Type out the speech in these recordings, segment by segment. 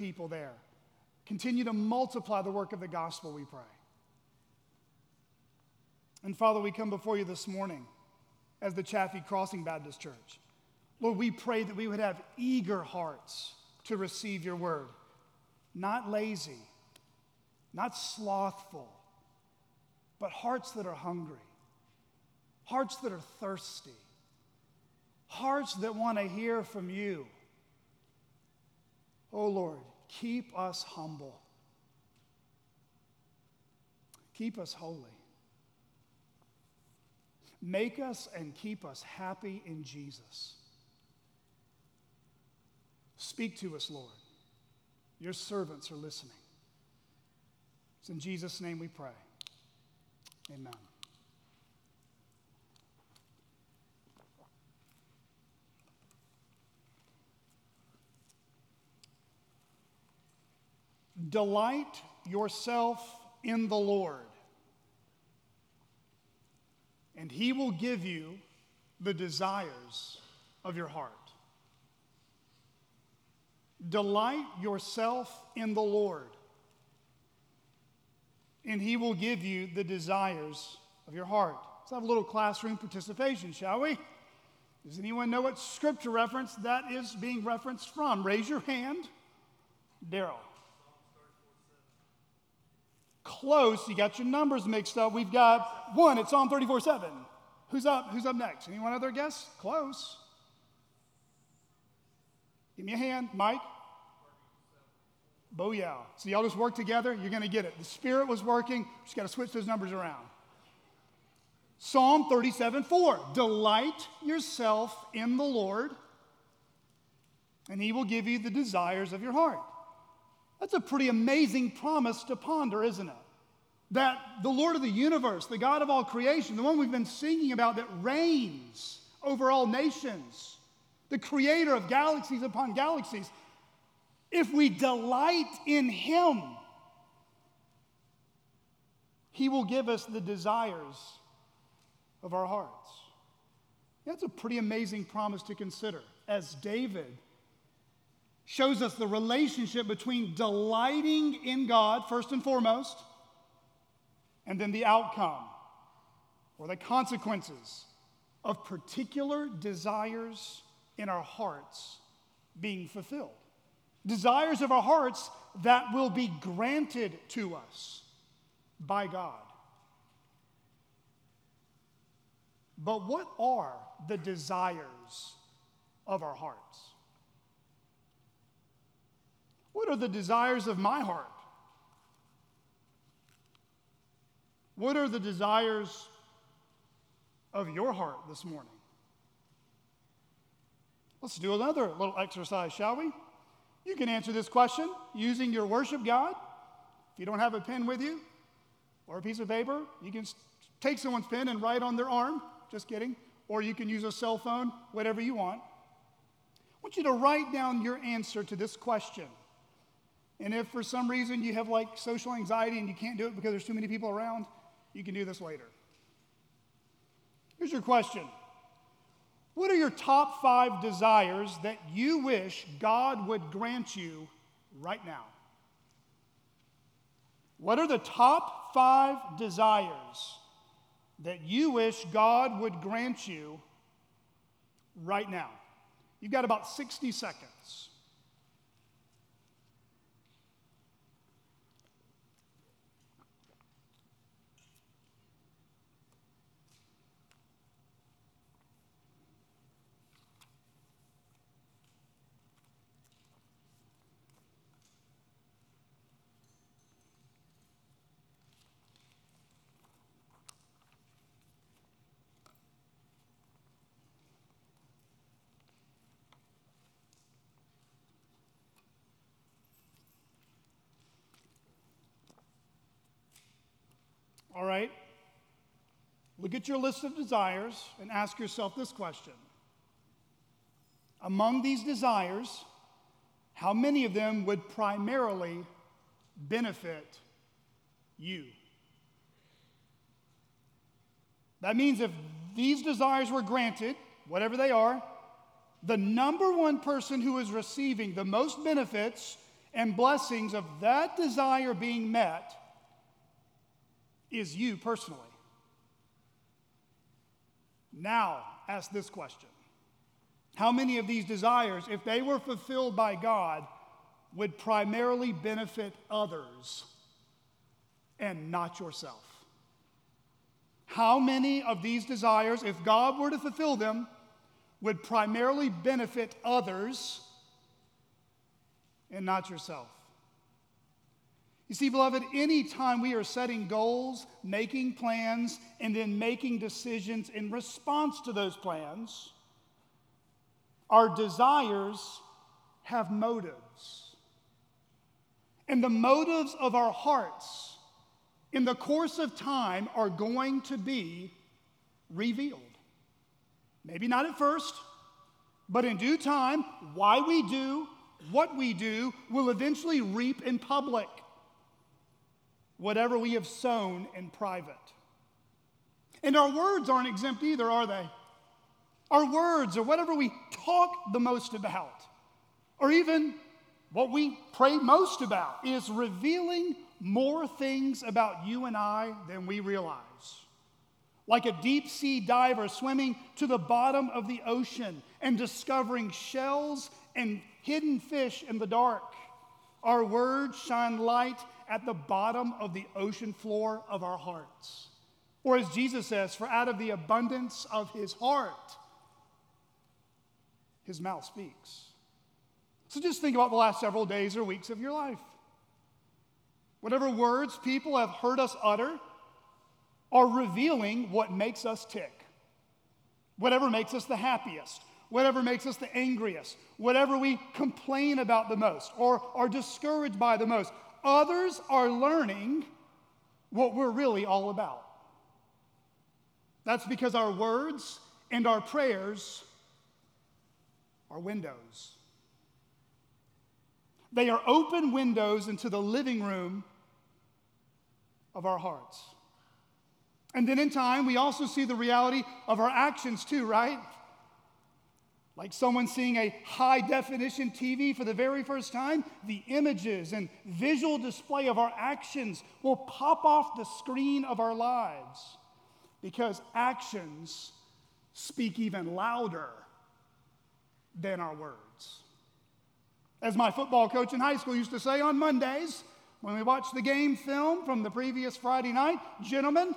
people there. Continue to multiply the work of the gospel, we pray. And Father, we come before you this morning as the Chaffee Crossing Baptist Church. Lord, we pray that we would have eager hearts to receive your word, not lazy, not slothful, but hearts that are hungry, hearts that are thirsty, hearts that want to hear from you. Oh Lord, keep us humble, keep us holy. Make us and keep us happy in Jesus. Speak to us, Lord. Your servants are listening. It's in Jesus' name we pray. Amen. Delight yourself in the Lord, and he will give you the desires of your heart. Delight yourself in the Lord, and he will give you the desires of your heart. Let's have a little classroom participation, shall we? Does anyone know what scripture reference that is being referenced from? Raise your hand. Daryl. Close. You got your numbers mixed up. We've got one. It's Psalm 34 7. Who's up? Who's up next? Anyone other guess? Close. Give me a hand, Mike. Booyah. So y'all just work together, you're going to get it. The Spirit was working, just got to switch those numbers around. Psalm 37 4. Delight yourself in the Lord, and he will give you the desires of your heart. That's a pretty amazing promise to ponder, isn't it? That the Lord of the universe, the God of all creation, the one we've been singing about that reigns over all nations, the creator of galaxies upon galaxies, if we delight in Him, He will give us the desires of our hearts. That's a pretty amazing promise to consider as David shows us the relationship between delighting in God, first and foremost, and then the outcome or the consequences of particular desires in our hearts being fulfilled desires of our hearts that will be granted to us by God. But what are the desires of our hearts? What are the desires of my heart? What are the desires of your heart this morning? Let's do another little exercise, shall we? You can answer this question using your worship God. If you don't have a pen with you or a piece of paper, you can take someone's pen and write on their arm. Just kidding. Or you can use a cell phone, whatever you want. I want you to write down your answer to this question. And if for some reason you have like social anxiety and you can't do it because there's too many people around, you can do this later. Here's your question what are your top five desires that you wish God would grant you right now? What are the top five desires that you wish God would grant you right now? You've got about 60 seconds. All right? Look at your list of desires and ask yourself this question Among these desires, how many of them would primarily benefit you? That means if these desires were granted, whatever they are, the number one person who is receiving the most benefits and blessings of that desire being met is you personally. Now, ask this question How many of these desires, if they were fulfilled by God, would primarily benefit others and not yourself? How many of these desires, if God were to fulfill them, would primarily benefit others and not yourself? You see, beloved, anytime we are setting goals, making plans, and then making decisions in response to those plans, our desires have motives. And the motives of our hearts in the course of time are going to be revealed. Maybe not at first, but in due time, why we do what we do will eventually reap in public whatever we have sown in private. And our words aren't exempt either, are they? Our words, or whatever we talk the most about, or even what we pray most about, is revealing more things about you and I than we realize. Like a deep sea diver swimming to the bottom of the ocean and discovering shells and hidden fish in the dark, our words shine light at the bottom of the ocean floor of our hearts. Or as Jesus says, for out of the abundance of his heart, his mouth speaks. So just think about the last several days or weeks of your life. Whatever words people have heard us utter are revealing what makes us tick. Whatever makes us the happiest, whatever makes us the angriest, whatever we complain about the most or are discouraged by the most, others are learning what we're really all about. That's because our words and our prayers are windows. They are open windows into the living room of our hearts. And then in time, we also see the reality of our actions too, right? Like someone seeing a high definition TV for the very first time, the images and visual display of our actions will pop off the screen of our lives because actions speak even louder than our words. As my football coach in high school used to say on Mondays, when we watched the game film from the previous Friday night, gentlemen,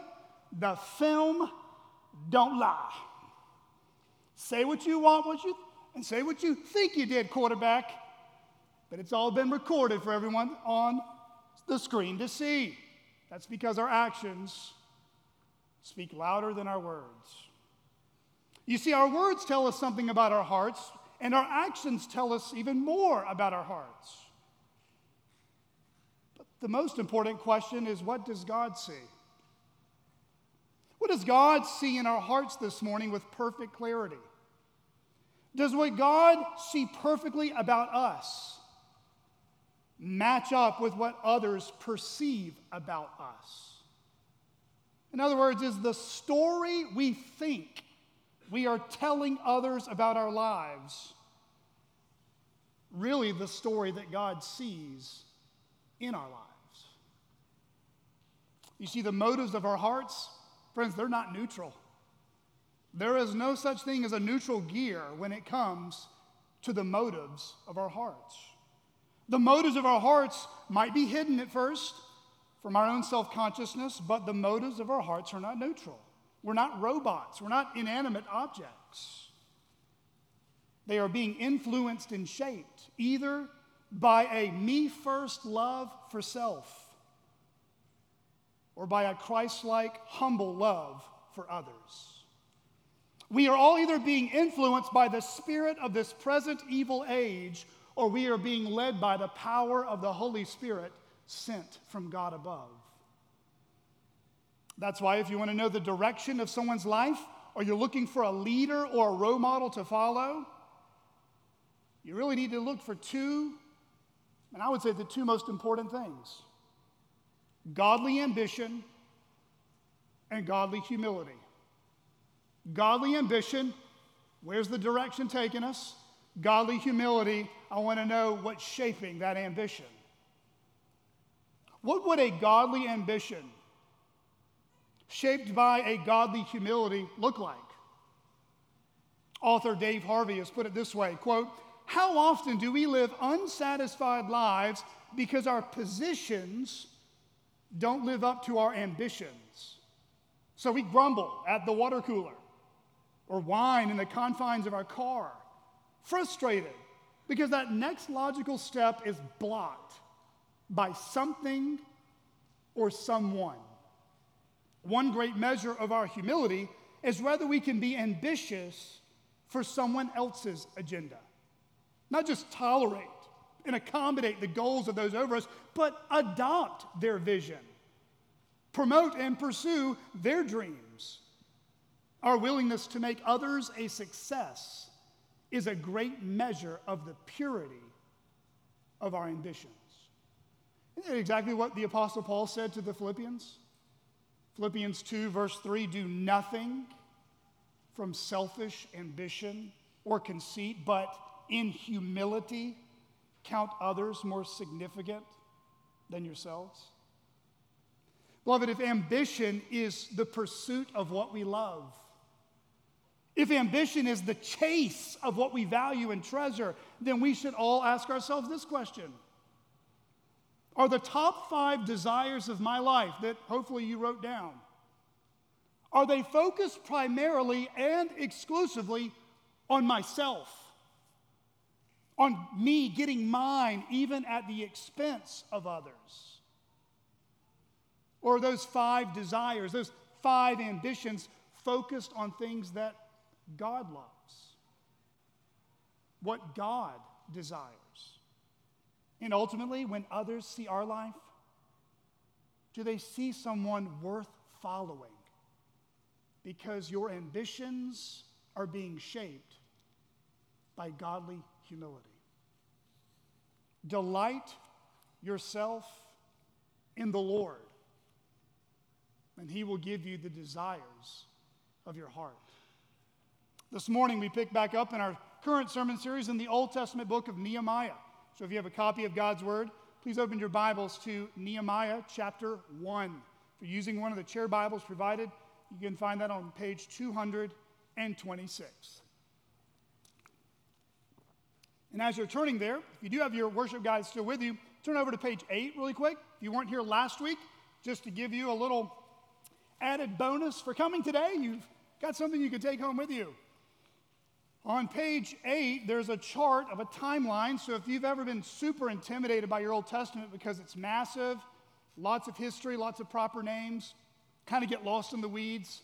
the film don't lie. Say what you want, what you and say what you think you did, quarterback. But it's all been recorded for everyone on the screen to see. That's because our actions speak louder than our words. You see, our words tell us something about our hearts, and our actions tell us even more about our hearts. But the most important question is what does God see? What does God see in our hearts this morning with perfect clarity? Does what God see perfectly about us match up with what others perceive about us? In other words, is the story we think we are telling others about our lives really the story that God sees in our lives? You see, the motives of our hearts Friends, they're not neutral. There is no such thing as a neutral gear when it comes to the motives of our hearts. The motives of our hearts might be hidden at first from our own self consciousness, but the motives of our hearts are not neutral. We're not robots, we're not inanimate objects. They are being influenced and shaped either by a me first love for self or by a Christ like, humble love for others. We are all either being influenced by the spirit of this present evil age, or we are being led by the power of the Holy Spirit sent from God above. That's why, if you want to know the direction of someone's life, or you're looking for a leader or a role model to follow, you really need to look for two, and I would say the two most important things godly ambition and godly humility. Godly ambition, where's the direction taking us? Godly humility, I want to know what's shaping that ambition. What would a godly ambition shaped by a godly humility look like? Author Dave Harvey has put it this way quote, How often do we live unsatisfied lives because our positions don't live up to our ambitions? So we grumble at the water cooler or whine in the confines of our car, frustrated because that next logical step is blocked by something or someone. One great measure of our humility is whether we can be ambitious for someone else's agenda. Not just tolerate and accommodate the goals of those over us, but adopt their vision, promote and pursue their dreams. Our willingness to make others a success is a great measure of the purity of our ambitions. Isn't that exactly what the Apostle Paul said to the Philippians? Philippians 2, verse 3 do nothing from selfish ambition or conceit, but in humility count others more significant than yourselves? Beloved, if ambition is the pursuit of what we love, if ambition is the chase of what we value and treasure, then we should all ask ourselves this question Are the top five desires of my life that hopefully you wrote down, are they focused primarily and exclusively on myself? On me getting mine, even at the expense of others? Or those five desires, those five ambitions focused on things that God loves, what God desires? And ultimately, when others see our life, do they see someone worth following? because your ambitions are being shaped by godly humility. Delight yourself in the Lord, and He will give you the desires of your heart. This morning, we pick back up in our current sermon series in the Old Testament book of Nehemiah. So, if you have a copy of God's Word, please open your Bibles to Nehemiah chapter 1. If you're using one of the chair Bibles provided, you can find that on page 226. And as you're turning there, if you do have your worship guide still with you, turn over to page 8 really quick. If you weren't here last week, just to give you a little added bonus for coming today, you've got something you can take home with you. On page 8, there's a chart of a timeline. So if you've ever been super intimidated by your Old Testament because it's massive, lots of history, lots of proper names, kind of get lost in the weeds.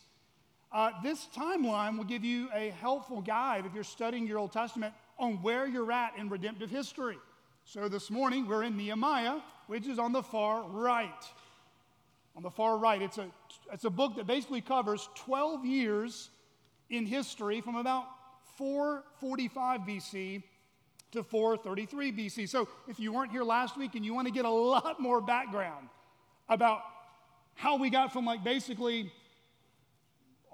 Uh, this timeline will give you a helpful guide if you're studying your Old Testament on where you're at in redemptive history. So this morning we're in Nehemiah, which is on the far right. On the far right, it's a, it's a book that basically covers 12 years in history from about 445 BC to 433 BC. So if you weren't here last week and you want to get a lot more background about how we got from like basically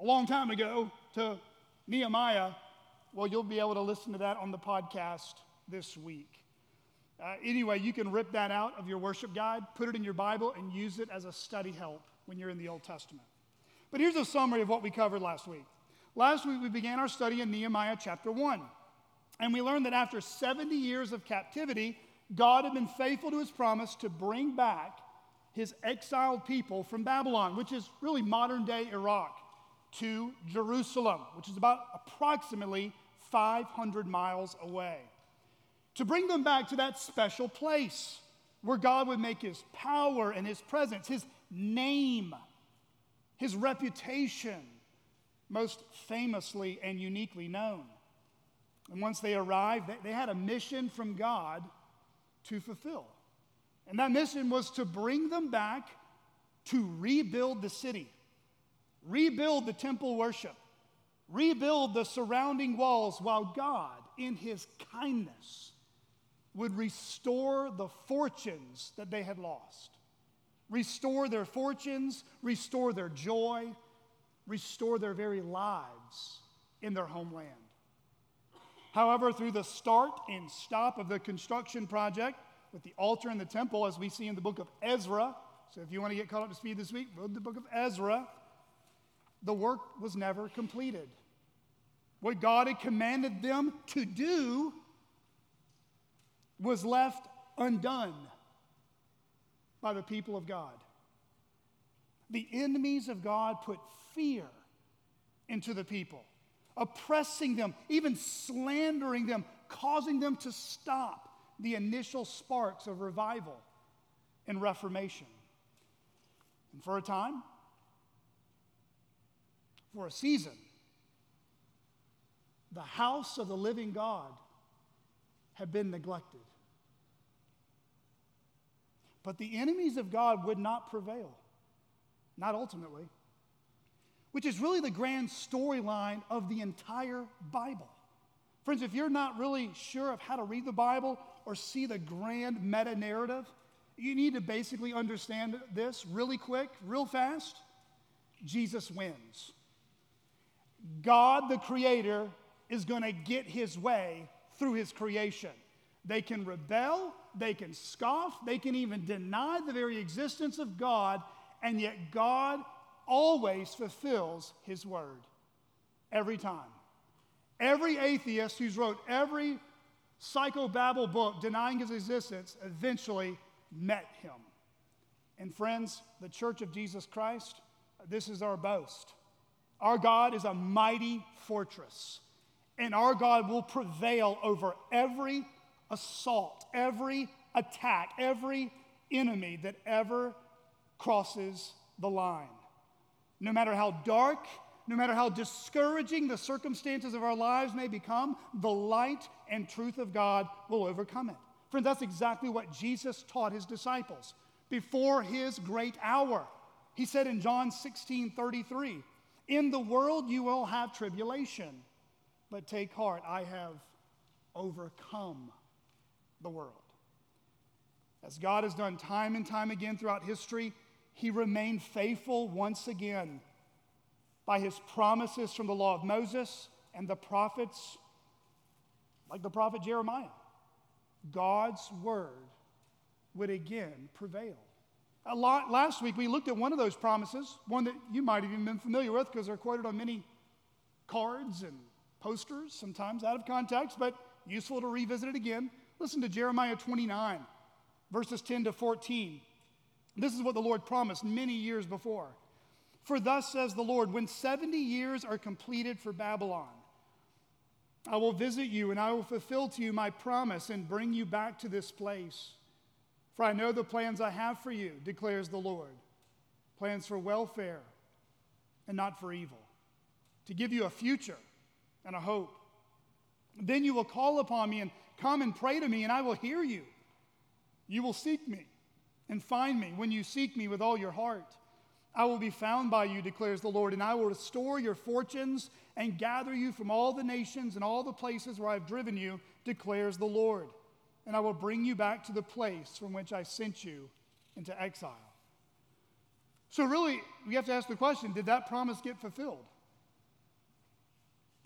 a long time ago to Nehemiah, well, you'll be able to listen to that on the podcast this week. Uh, anyway, you can rip that out of your worship guide, put it in your Bible, and use it as a study help when you're in the Old Testament. But here's a summary of what we covered last week. Last week, we began our study in Nehemiah chapter 1. And we learned that after 70 years of captivity, God had been faithful to his promise to bring back his exiled people from Babylon, which is really modern day Iraq, to Jerusalem, which is about approximately 500 miles away. To bring them back to that special place where God would make his power and his presence, his name, his reputation most famously and uniquely known. And once they arrived, they had a mission from God to fulfill. And that mission was to bring them back to rebuild the city, rebuild the temple worship, rebuild the surrounding walls while God, in his kindness, would restore the fortunes that they had lost. Restore their fortunes, restore their joy, restore their very lives in their homeland. However, through the start and stop of the construction project with the altar and the temple, as we see in the book of Ezra, so if you want to get caught up to speed this week, read the book of Ezra, the work was never completed. What God had commanded them to do was left undone by the people of God. The enemies of God put fear into the people, oppressing them, even slandering them, causing them to stop the initial sparks of revival and reformation. And for a time, for a season, the house of the living God had been neglected. But the enemies of God would not prevail, not ultimately, which is really the grand storyline of the entire Bible. Friends, if you're not really sure of how to read the Bible or see the grand meta narrative, you need to basically understand this really quick, real fast. Jesus wins. God, the Creator, is going to get his way through his creation. They can rebel, they can scoff, they can even deny the very existence of God, and yet God always fulfills his word every time. Every atheist who's wrote every psychobabble book denying his existence eventually met him. And friends, the Church of Jesus Christ, this is our boast. Our God is a mighty fortress, and our God will prevail over every assault, every attack, every enemy that ever crosses the line. No matter how dark, no matter how discouraging the circumstances of our lives may become, the light and truth of God will overcome it. Friends, that's exactly what Jesus taught his disciples before his great hour. He said in John 16 33, In the world you will have tribulation, but take heart, I have overcome the world. As God has done time and time again throughout history, he remained faithful once again by his promises from the law of Moses and the prophets, like the prophet Jeremiah. God's word would again prevail. Lot, last week we looked at one of those promises, one that you might have even been familiar with because they're quoted on many cards and posters, sometimes out of context, but useful to revisit it again. Listen to Jeremiah 29, verses 10 to 14. This is what the Lord promised many years before. For thus says the Lord, when 70 years are completed for Babylon, I will visit you and I will fulfill to you my promise and bring you back to this place. For I know the plans I have for you, declares the Lord plans for welfare and not for evil, to give you a future and a hope. Then you will call upon me and come and pray to me, and I will hear you. You will seek me and find me when you seek me with all your heart. I will be found by you, declares the Lord, and I will restore your fortunes and gather you from all the nations and all the places where I've driven you, declares the Lord. And I will bring you back to the place from which I sent you into exile. So, really, we have to ask the question did that promise get fulfilled?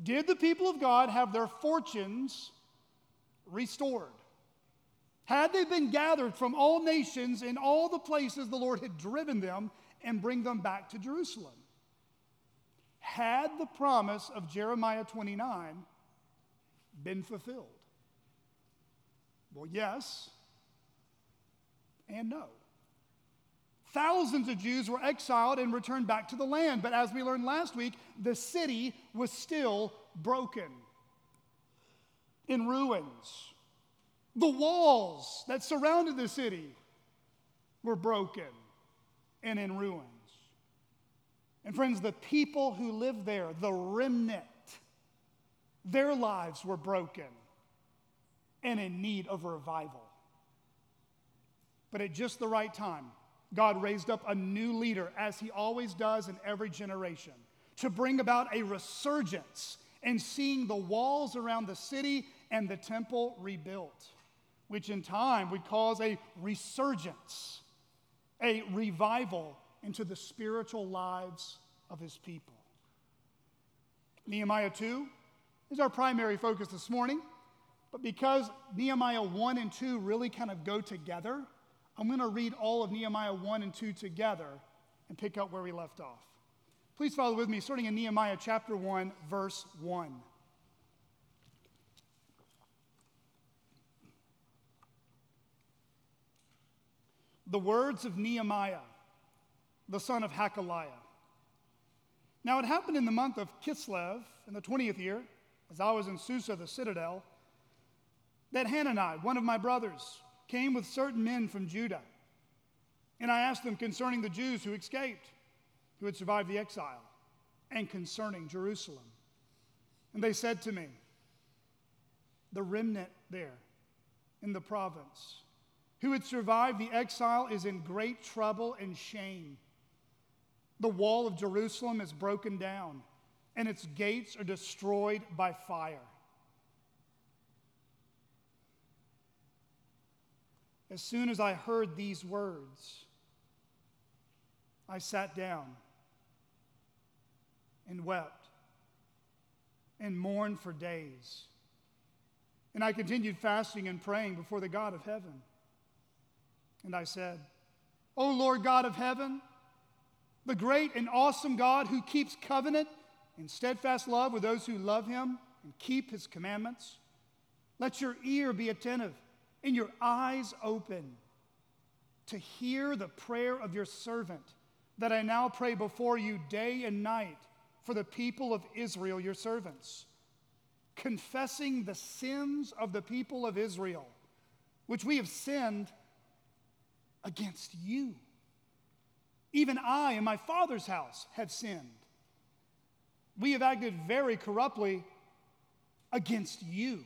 Did the people of God have their fortunes restored? Had they been gathered from all nations in all the places the Lord had driven them and bring them back to Jerusalem? had the promise of Jeremiah 29 been fulfilled? Well, yes and no. Thousands of Jews were exiled and returned back to the land, but as we learned last week, the city was still broken, in ruins. The walls that surrounded the city were broken and in ruins. And friends, the people who lived there, the remnant, their lives were broken and in need of revival. But at just the right time, God raised up a new leader, as he always does in every generation, to bring about a resurgence in seeing the walls around the city and the temple rebuilt, which in time would cause a resurgence, a revival into the spiritual lives of his people. Nehemiah 2 is our primary focus this morning. But because Nehemiah 1 and 2 really kind of go together, I'm going to read all of Nehemiah 1 and 2 together and pick up where we left off. Please follow with me, starting in Nehemiah chapter 1, verse 1. The words of Nehemiah, the son of Hacaliah. Now it happened in the month of Kislev, in the 20th year, as I was in Susa, the citadel, that Hanani, one of my brothers, came with certain men from Judah. And I asked them concerning the Jews who escaped, who had survived the exile, and concerning Jerusalem. And they said to me, The remnant there in the province, who had survived the exile, is in great trouble and shame. The wall of Jerusalem is broken down, and its gates are destroyed by fire. As soon as I heard these words, I sat down and wept and mourned for days. And I continued fasting and praying before the God of heaven. And I said, O Lord God of heaven, the great and awesome God who keeps covenant and steadfast love with those who love him and keep his commandments, let your ear be attentive and your eyes open to hear the prayer of your servant that I now pray before you day and night for the people of Israel, your servants, confessing the sins of the people of Israel, which we have sinned against you. Even I and my father's house have sinned. We have acted very corruptly against you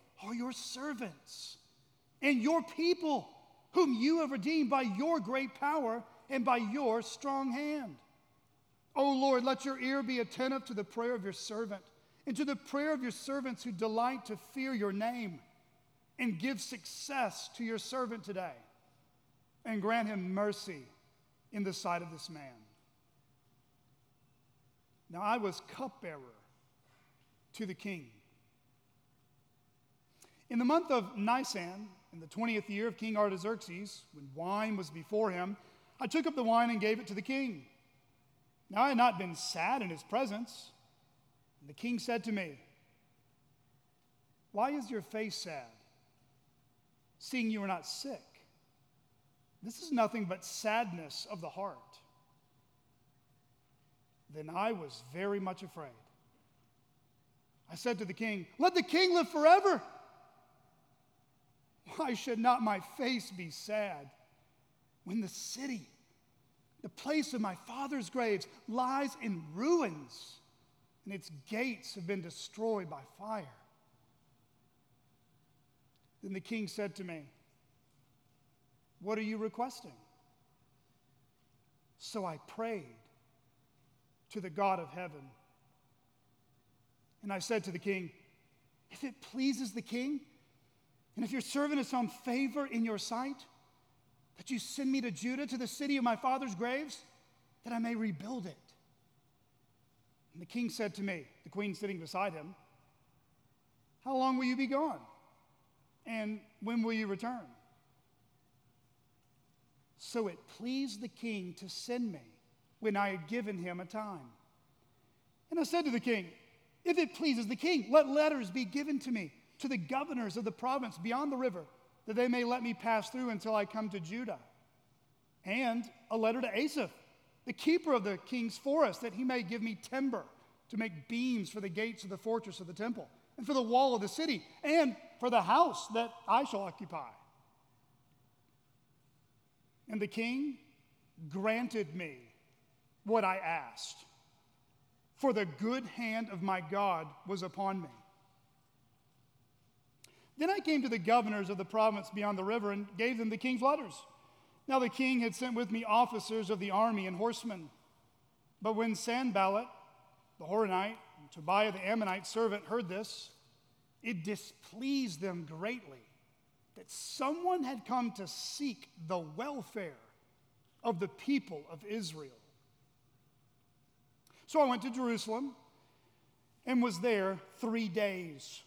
are your servants and your people, whom you have redeemed by your great power and by your strong hand. O Lord, let your ear be attentive to the prayer of your servant and to the prayer of your servants who delight to fear your name, and give success to your servant today, and grant him mercy in the sight of this man. Now I was cupbearer to the king. In the month of Nisan, in the 20th year of King Artaxerxes, when wine was before him, I took up the wine and gave it to the king. Now I had not been sad in his presence. And the king said to me, Why is your face sad, seeing you are not sick? This is nothing but sadness of the heart. Then I was very much afraid. I said to the king, Let the king live forever. Why should not my face be sad when the city, the place of my father's graves, lies in ruins and its gates have been destroyed by fire? Then the king said to me, What are you requesting? So I prayed to the God of heaven. And I said to the king, If it pleases the king, and if your servant has found favor in your sight, that you send me to Judah, to the city of my father's graves, that I may rebuild it. And the king said to me, the queen sitting beside him, How long will you be gone? And when will you return? So it pleased the king to send me when I had given him a time. And I said to the king, If it pleases the king, let letters be given to me to the governors of the province beyond the river, that they may let me pass through until I come to Judah. And a letter to Asaph, the keeper of the king's forest, that he may give me timber to make beams for the gates of the fortress of the temple, and for the wall of the city, and for the house that I shall occupy. And the king granted me what I asked, for the good hand of my God was upon me Then I came to the governors of the province beyond the river and gave them the king's letters. Now the king had sent with me officers of the army and horsemen. But when Sanballat, the Horonite, and Tobiah the Ammonite servant heard this, it displeased them greatly that someone had come to seek the welfare of the people of Israel. So I went to Jerusalem and was there three days.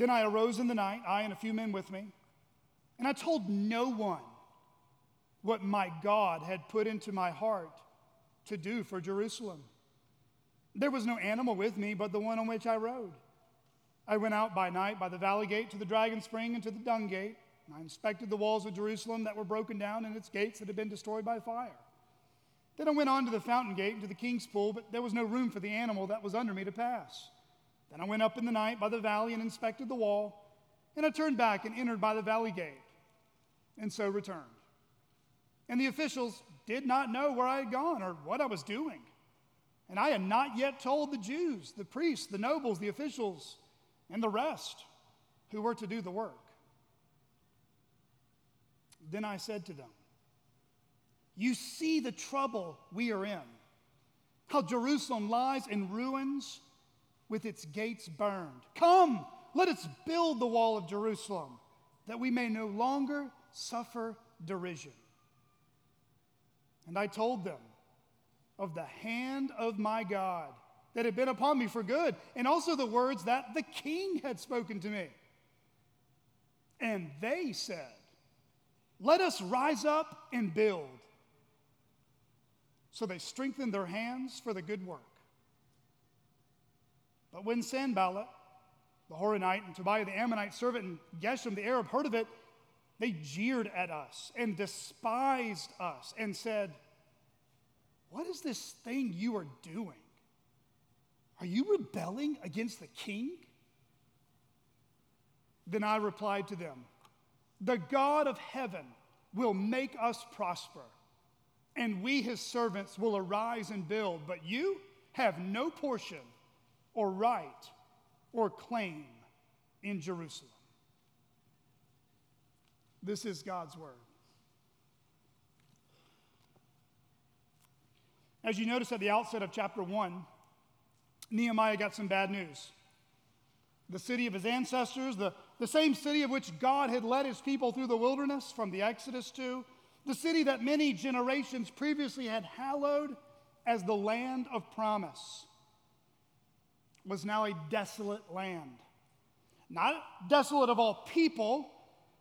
Then I arose in the night, I and a few men with me, and I told no one what my God had put into my heart to do for Jerusalem. There was no animal with me but the one on which I rode. I went out by night by the valley gate to the dragon spring and to the dung gate. And I inspected the walls of Jerusalem that were broken down and its gates that had been destroyed by fire. Then I went on to the fountain gate and to the king's pool, but there was no room for the animal that was under me to pass. Then I went up in the night by the valley and inspected the wall, and I turned back and entered by the valley gate, and so returned. And the officials did not know where I had gone or what I was doing. And I had not yet told the Jews, the priests, the nobles, the officials, and the rest who were to do the work. Then I said to them, You see the trouble we are in, how Jerusalem lies in ruins with its gates burned. Come, let us build the wall of Jerusalem, that we may no longer suffer derision. And I told them of the hand of my God that had been upon me for good, and also the words that the king had spoken to me. And they said, Let us rise up and build. So they strengthened their hands for the good work. But when Sanballat, the Horonite, and Tobiah the Ammonite servant, and Geshem the Arab heard of it, they jeered at us and despised us and said, What is this thing you are doing? Are you rebelling against the king? Then I replied to them, The God of heaven will make us prosper, and we, his servants, will arise and build, but you have no portion or right or claim in Jerusalem. This is God's word. As you notice at the outset of chapter 1, Nehemiah got some bad news. The city of his ancestors, the, the same city of which God had led his people through the wilderness from the Exodus to, the city that many generations previously had hallowed as the land of promise was now a desolate land. Not desolate of all people,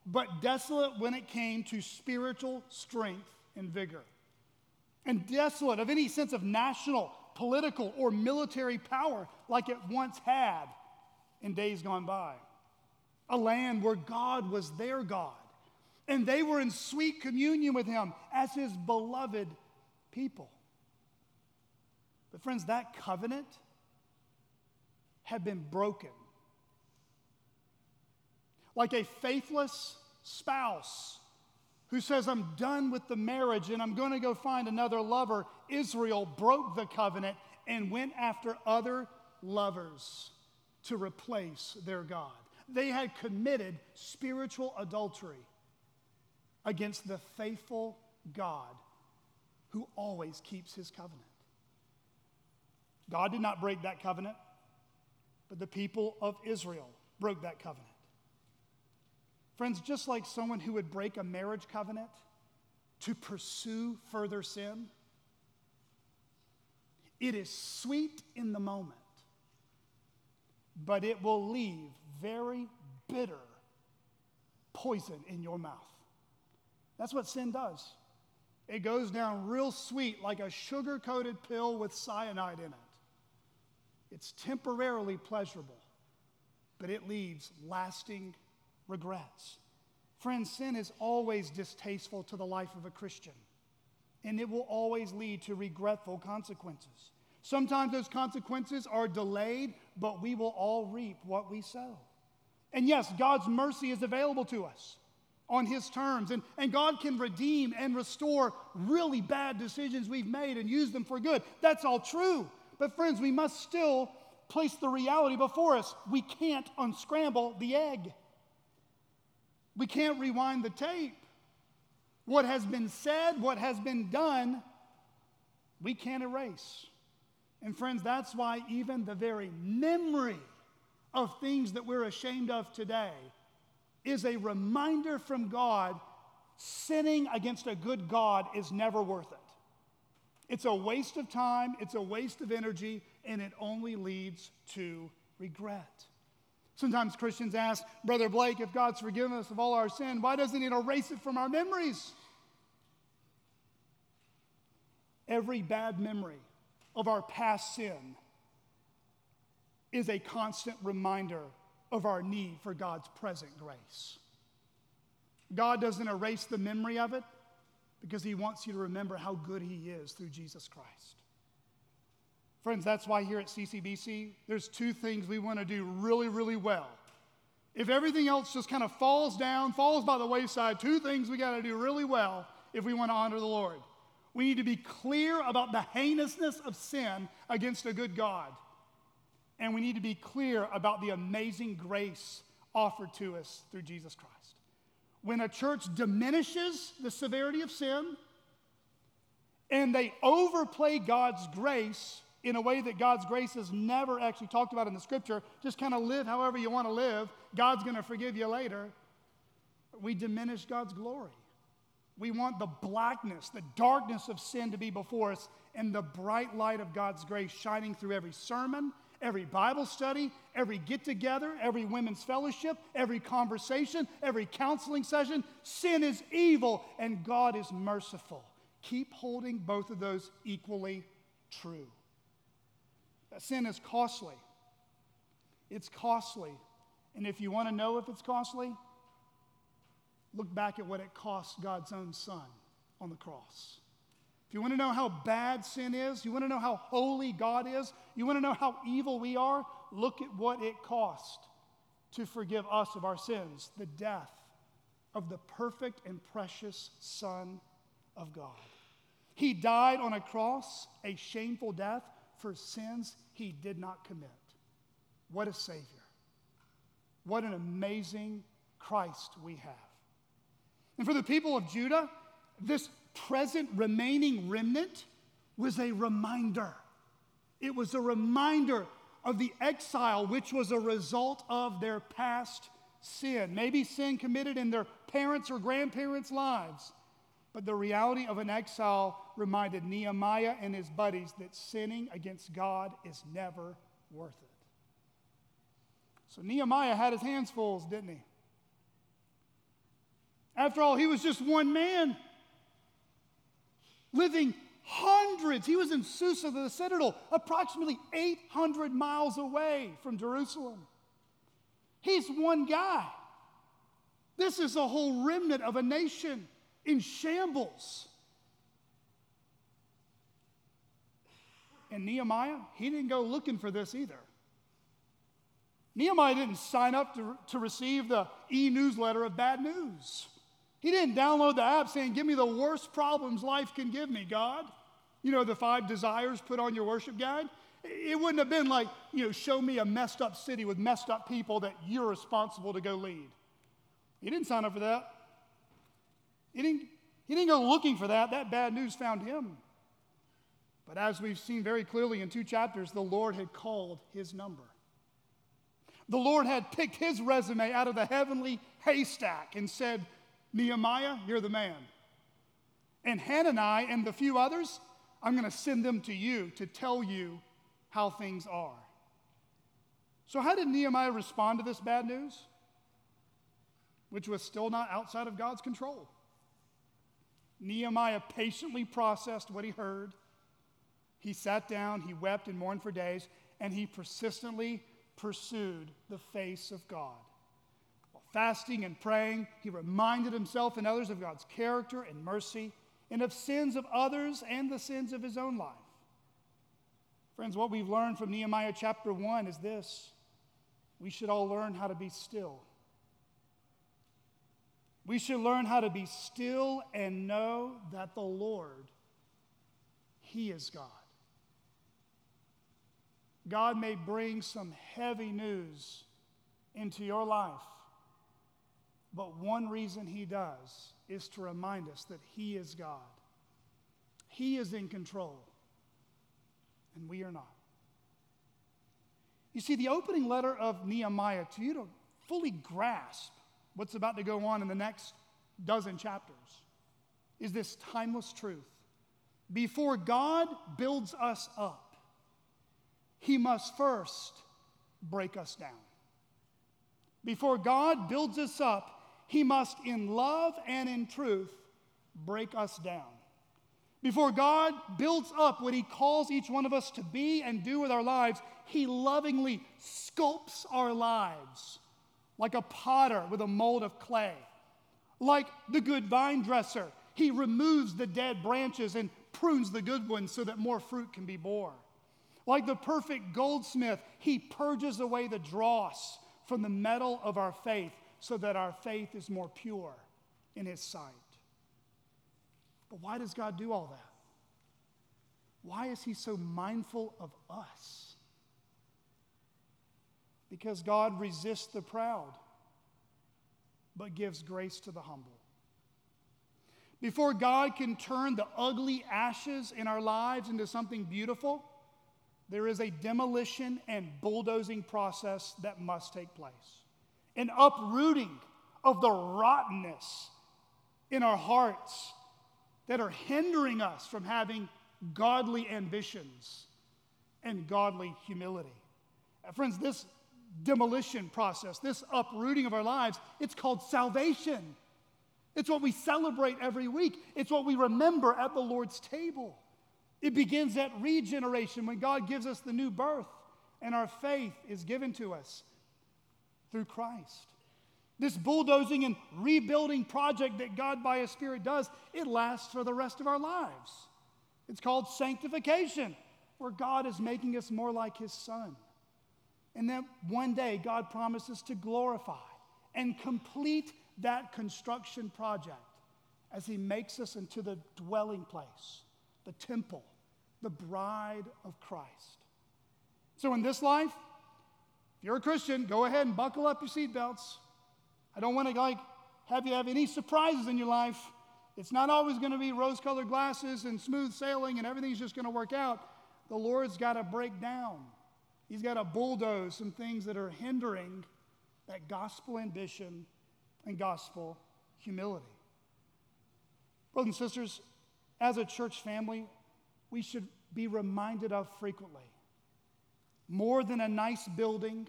but desolate when it came to spiritual strength and vigor. And desolate of any sense of national, political, or military power like it once had in days gone by. A land where God was their God, and they were in sweet communion with Him as His beloved people. But, friends, that covenant had been broken. Like a faithless spouse who says, I'm done with the marriage and I'm going to go find another lover, Israel broke the covenant and went after other lovers to replace their God. They had committed spiritual adultery against the faithful God who always keeps his covenant. God did not break that covenant. But the people of Israel broke that covenant. Friends, just like someone who would break a marriage covenant to pursue further sin, it is sweet in the moment, but it will leave very bitter poison in your mouth. That's what sin does. It goes down real sweet like a sugar coated pill with cyanide in it. It's temporarily pleasurable, but it leaves lasting regrets. Friends, sin is always distasteful to the life of a Christian, and it will always lead to regretful consequences. Sometimes those consequences are delayed, but we will all reap what we sow. And yes, God's mercy is available to us on His terms, and, and God can redeem and restore really bad decisions we've made and use them for good. That's all true. But, friends, we must still place the reality before us. We can't unscramble the egg. We can't rewind the tape. What has been said, what has been done, we can't erase. And friends, that's why even the very memory of things that we're ashamed of today is a reminder from God sinning against a good God is never worth it. It's a waste of time, it's a waste of energy, and it only leads to regret. Sometimes Christians ask, Brother Blake, if God's forgiven us of all our sin, why doesn't He erase it from our memories? Every bad memory of our past sin is a constant reminder of our need for God's present grace. God doesn't erase the memory of it because He wants you to remember how good He is through Jesus Christ. Friends, that's why here at CCBC, there's two things we want to do really, really well. If everything else just kind of falls down, falls by the wayside, two things we got to do really well if we want to honor the Lord. We need to be clear about the heinousness of sin against a good God. And we need to be clear about the amazing grace offered to us through Jesus Christ. When a church diminishes the severity of sin and they overplay God's grace, in a way that God's grace is never actually talked about in the scripture. Just kind of live however you want to live. God's going to forgive you later. We diminish God's glory. We want the blackness, the darkness of sin to be before us, and the bright light of God's grace shining through every sermon, every Bible study, every get together, every women's fellowship, every conversation, every counseling session. Sin is evil, and God is merciful. Keep holding both of those equally true. Sin is costly. It's costly. And if you want to know if it's costly, look back at what it cost God's own Son on the cross. If you want to know how bad sin is, you want to know how holy God is, you want to know how evil we are, look at what it cost to forgive us of our sins the death of the perfect and precious Son of God. He died on a cross, a shameful death, for sins he did not commit. What a Savior. What an amazing Christ we have. And for the people of Judah, this present remaining remnant was a reminder. It was a reminder of the exile, which was a result of their past sin. Maybe sin committed in their parents' or grandparents' lives. But the reality of an exile reminded Nehemiah and his buddies that sinning against God is never worth it. So Nehemiah had his hands full, didn't he? After all, he was just one man living hundreds. He was in Susa, the citadel, approximately 800 miles away from Jerusalem. He's one guy. This is a whole remnant of a nation in shambles. And Nehemiah, he didn't go looking for this either. Nehemiah didn't sign up to, to receive the e newsletter of bad news. He didn't download the app saying, Give me the worst problems life can give me, God. You know, the five desires put on your worship guide. It wouldn't have been like, you know, show me a messed up city with messed up people that you're responsible to go lead. He didn't sign up for that. He didn't, he didn't go looking for that. That bad news found him. But as we've seen very clearly in two chapters, the Lord had called his number. The Lord had picked his resume out of the heavenly haystack and said, Nehemiah, you're the man. And Hanani and the few others, I'm going to send them to you to tell you how things are. So, how did Nehemiah respond to this bad news? Which was still not outside of God's control. Nehemiah patiently processed what he heard. He sat down, he wept and mourned for days, and he persistently pursued the face of God. Fasting and praying, he reminded himself and others of God's character and mercy and of sins of others and the sins of his own life. Friends, what we've learned from Nehemiah chapter 1 is this we should all learn how to be still we should learn how to be still and know that the Lord, He is God. God may bring some heavy news into your life. But one reason he does is to remind us that he is God. He is in control, and we are not. You see, the opening letter of Nehemiah, to you to fully grasp what's about to go on in the next dozen chapters, is this timeless truth. Before God builds us up, he must first break us down. Before God builds us up, he must, in love and in truth, break us down. Before God builds up what He calls each one of us to be and do with our lives, He lovingly sculpts our lives like a potter with a mold of clay. Like the good vine dresser, He removes the dead branches and prunes the good ones so that more fruit can be borne. Like the perfect goldsmith, He purges away the dross from the metal of our faith so that our faith is more pure in His sight. But why does God do all that? Why is He so mindful of us? Because God resists the proud, but gives grace to the humble. Before God can turn the ugly ashes in our lives into something beautiful, there is a demolition and bulldozing process that must take place. An uprooting of the rottenness in our hearts that are hindering us from having godly ambitions and godly humility. Uh, friends, this demolition process, this uprooting of our lives, it's called salvation. It's what we celebrate every week, it's what we remember at the Lord's table. It begins at regeneration when God gives us the new birth and our faith is given to us through Christ. This bulldozing and rebuilding project that God by His Spirit does, it lasts for the rest of our lives. It's called sanctification, where God is making us more like His Son. And then one day, God promises to glorify and complete that construction project as He makes us into the dwelling place, the temple, the bride of Christ. So, in this life, if you're a Christian, go ahead and buckle up your seatbelts. I don't want to like have you have any surprises in your life. It's not always going to be rose-colored glasses and smooth sailing and everything's just going to work out. The Lord's got to break down. He's got to bulldoze some things that are hindering that gospel ambition and gospel humility. Brothers and sisters, as a church family, we should be reminded of frequently. More than a nice building,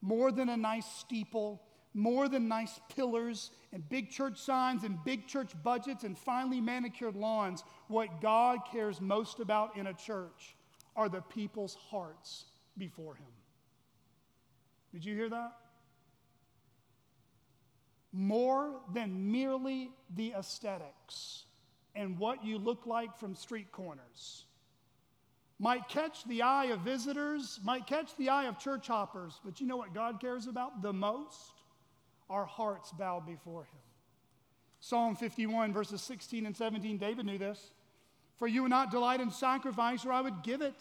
more than a nice steeple, more than nice pillars and big church signs and big church budgets and finely manicured lawns. What God cares most about in a church are the people's hearts before Him. Did you hear that? More than merely the aesthetics and what you look like from street corners. Might catch the eye of visitors, might catch the eye of church hoppers, but you know what God cares about the most? our hearts bowed before him. Psalm 51, verses 16 and 17, David knew this. For you would not delight in sacrifice, or I would give it.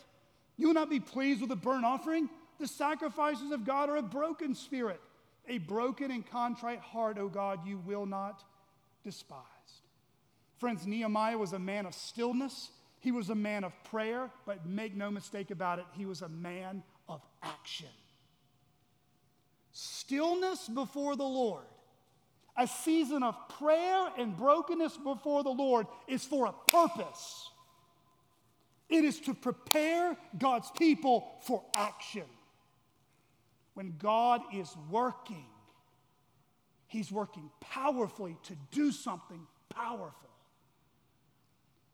You will not be pleased with a burnt offering. The sacrifices of God are a broken spirit, a broken and contrite heart, O God, you will not despise. Friends, Nehemiah was a man of stillness. He was a man of prayer, but make no mistake about it, he was a man of action stillness before the Lord, a season of prayer and brokenness before the Lord is for a purpose. It is to prepare God's people for action. When God is working, He's working powerfully to do something powerful.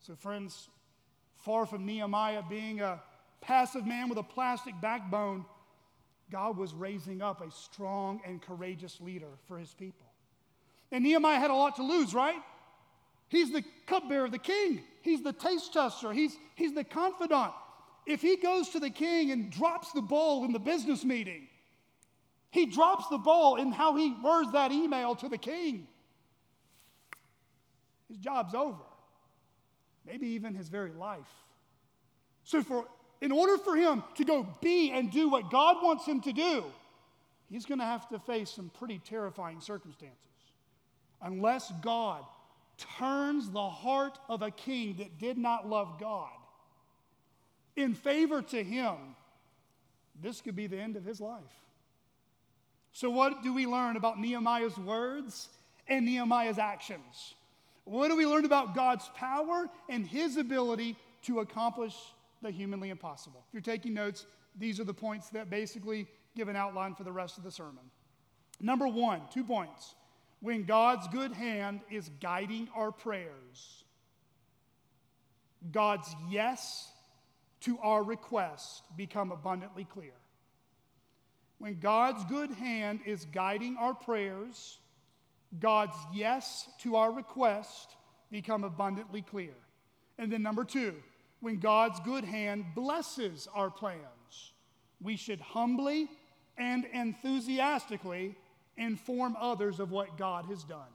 So, friends, far from Nehemiah being a passive man with a plastic backbone, God was raising up a strong and courageous leader for his people. And Nehemiah had a lot to lose, right? He's the cupbearer of the king, he's the taste tester, he's, he's the confidant. If he goes to the king and drops the ball in the business meeting, he drops the ball in how he words that email to the king. His job's over. Maybe even his very life. So, for in order for him to go be and do what God wants him to do, he's going to have to face some pretty terrifying circumstances. unless God turns the heart of a king that did not love God in favor to him, this could be the end of his life. So, what do we learn about Nehemiah's words and Nehemiah's actions? What do we learn about God's power and his ability to accomplish the humanly impossible? If you're taking notes, these are the points that basically give an outline for the rest of the sermon. Number one, two points. When God's good hand is guiding our prayers, God's yes to our request become abundantly clear. When God's good hand is guiding our prayers, God's yes to our request become abundantly clear. And then number 2, when God's good hand blesses our plans, we should humbly and enthusiastically inform others of what God has done.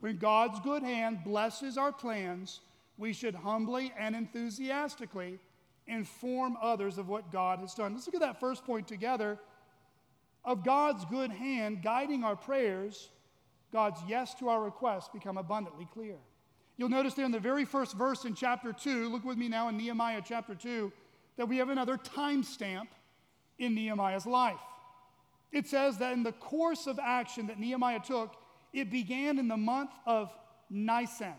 When God's good hand blesses our plans, we should humbly and enthusiastically inform others of what God has done. Let's look at that first point together of God's good hand guiding our prayers. God's yes to our requests become abundantly clear. You'll notice there in the very first verse in chapter 2, look with me now in Nehemiah chapter 2, that we have another timestamp in Nehemiah's life. It says that in the course of action that Nehemiah took, it began in the month of Nisan.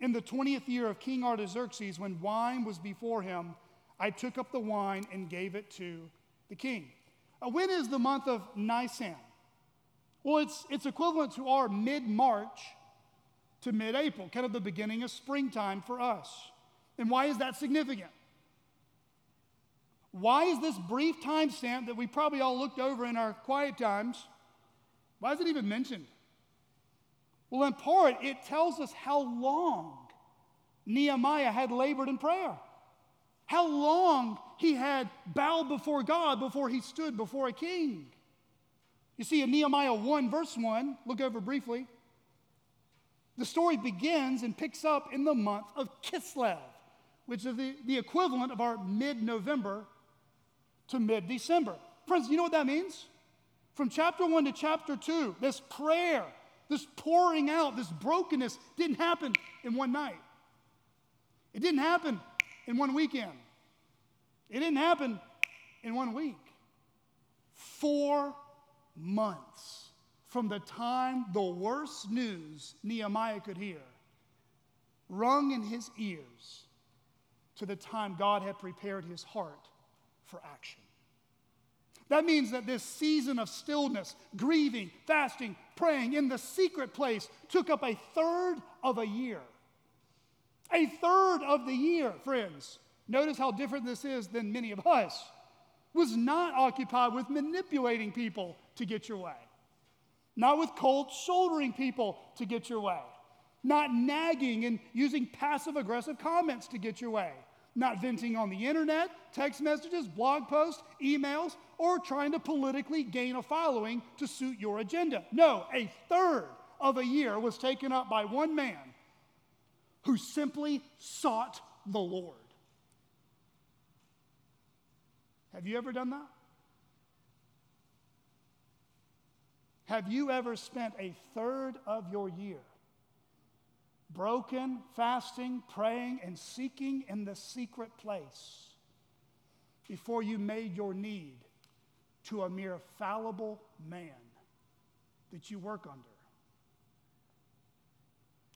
In the 20th year of King Artaxerxes, when wine was before him, I took up the wine and gave it to the king. Uh, when is the month of Nisan? Well, it's, it's equivalent to our mid March to mid April, kind of the beginning of springtime for us. And why is that significant? Why is this brief time stamp that we probably all looked over in our quiet times, why is it even mentioned? Well, in part, it tells us how long Nehemiah had labored in prayer, how long he had bowed before God before he stood before a king. You see, in Nehemiah 1, verse 1, look over briefly, the story begins and picks up in the month of Kislev, which is the, the equivalent of our mid November to mid December. Friends, you know what that means? From chapter 1 to chapter 2, this prayer, this pouring out, this brokenness didn't happen in one night. It didn't happen in one weekend. It didn't happen in one week. Four months from the time the worst news Nehemiah could hear rung in his ears to the time God had prepared his heart for action. That means that this season of stillness, grieving, fasting, praying in the secret place took up a third of a year. A third of the year, friends. Notice how different this is than many of us. Was not occupied with manipulating people to get your way, not with cold shouldering people to get your way, not nagging and using passive aggressive comments to get your way not venting on the internet, text messages, blog posts, emails, or trying to politically gain a following to suit your agenda. No, a third of a year was taken up by one man who simply sought the Lord. Have you ever done that? Have you ever spent a third of your year broken, fasting, praying, and seeking in the secret place before you made your need to a mere fallible man that you work under,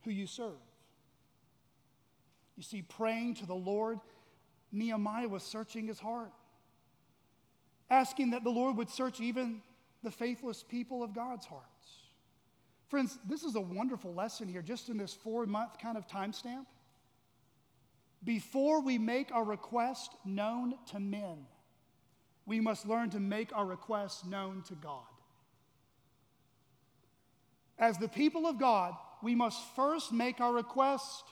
who you serve. You see, praying to the Lord, Nehemiah was searching his heart, asking that the Lord would search even the faithless people of God's hearts. Friends, this is a wonderful lesson here, just in this four month kind of timestamp. Before we make our request known to men, we must learn to make our requests known to God. As the people of God, we must first make our request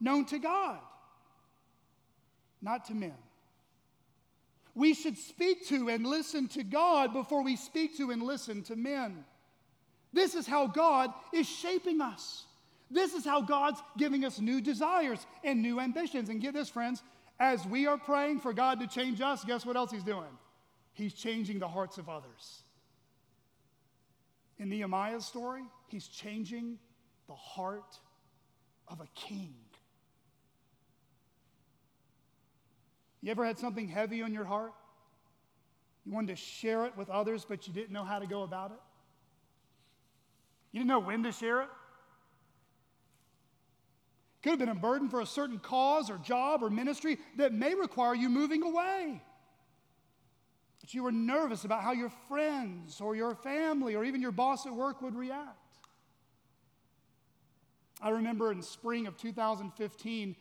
known to God, not to men. We should speak to and listen to God before we speak to and listen to men. This is how God is shaping us. This is how God's giving us new desires and new ambitions. And get this, friends, as we are praying for God to change us, guess what else He's doing? He's changing the hearts of others. in Nehemiah's story, he's changing the heart of a king. You ever had something heavy on your heart? You wanted to share it with others, but you didn't know how to go about it? You didn't know when to share it? It could have been a burden for a certain cause or job or ministry that may require you moving away. But you were nervous about how your friends or your family or even your boss at work would react. I remember in spring of 2015,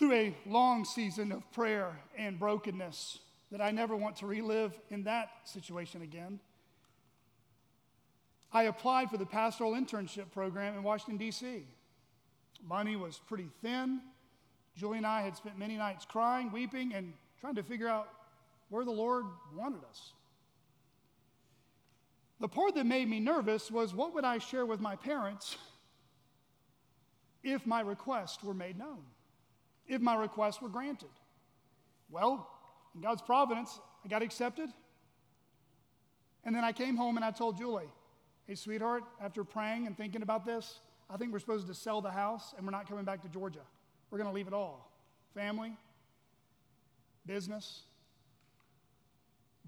through a long season of prayer and brokenness that I never want to relive in that situation again. I applied for the pastoral internship program in Washington, D.C. Money was pretty thin. Julie and I had spent many nights crying, weeping, and trying to figure out where the Lord wanted us. The part that made me nervous was what would I share with my parents if my request were made known? If my requests were granted. Well, in God's providence, I got accepted. And then I came home and I told Julie, hey, sweetheart, after praying and thinking about this, I think we're supposed to sell the house and we're not coming back to Georgia. We're going to leave it all family, business,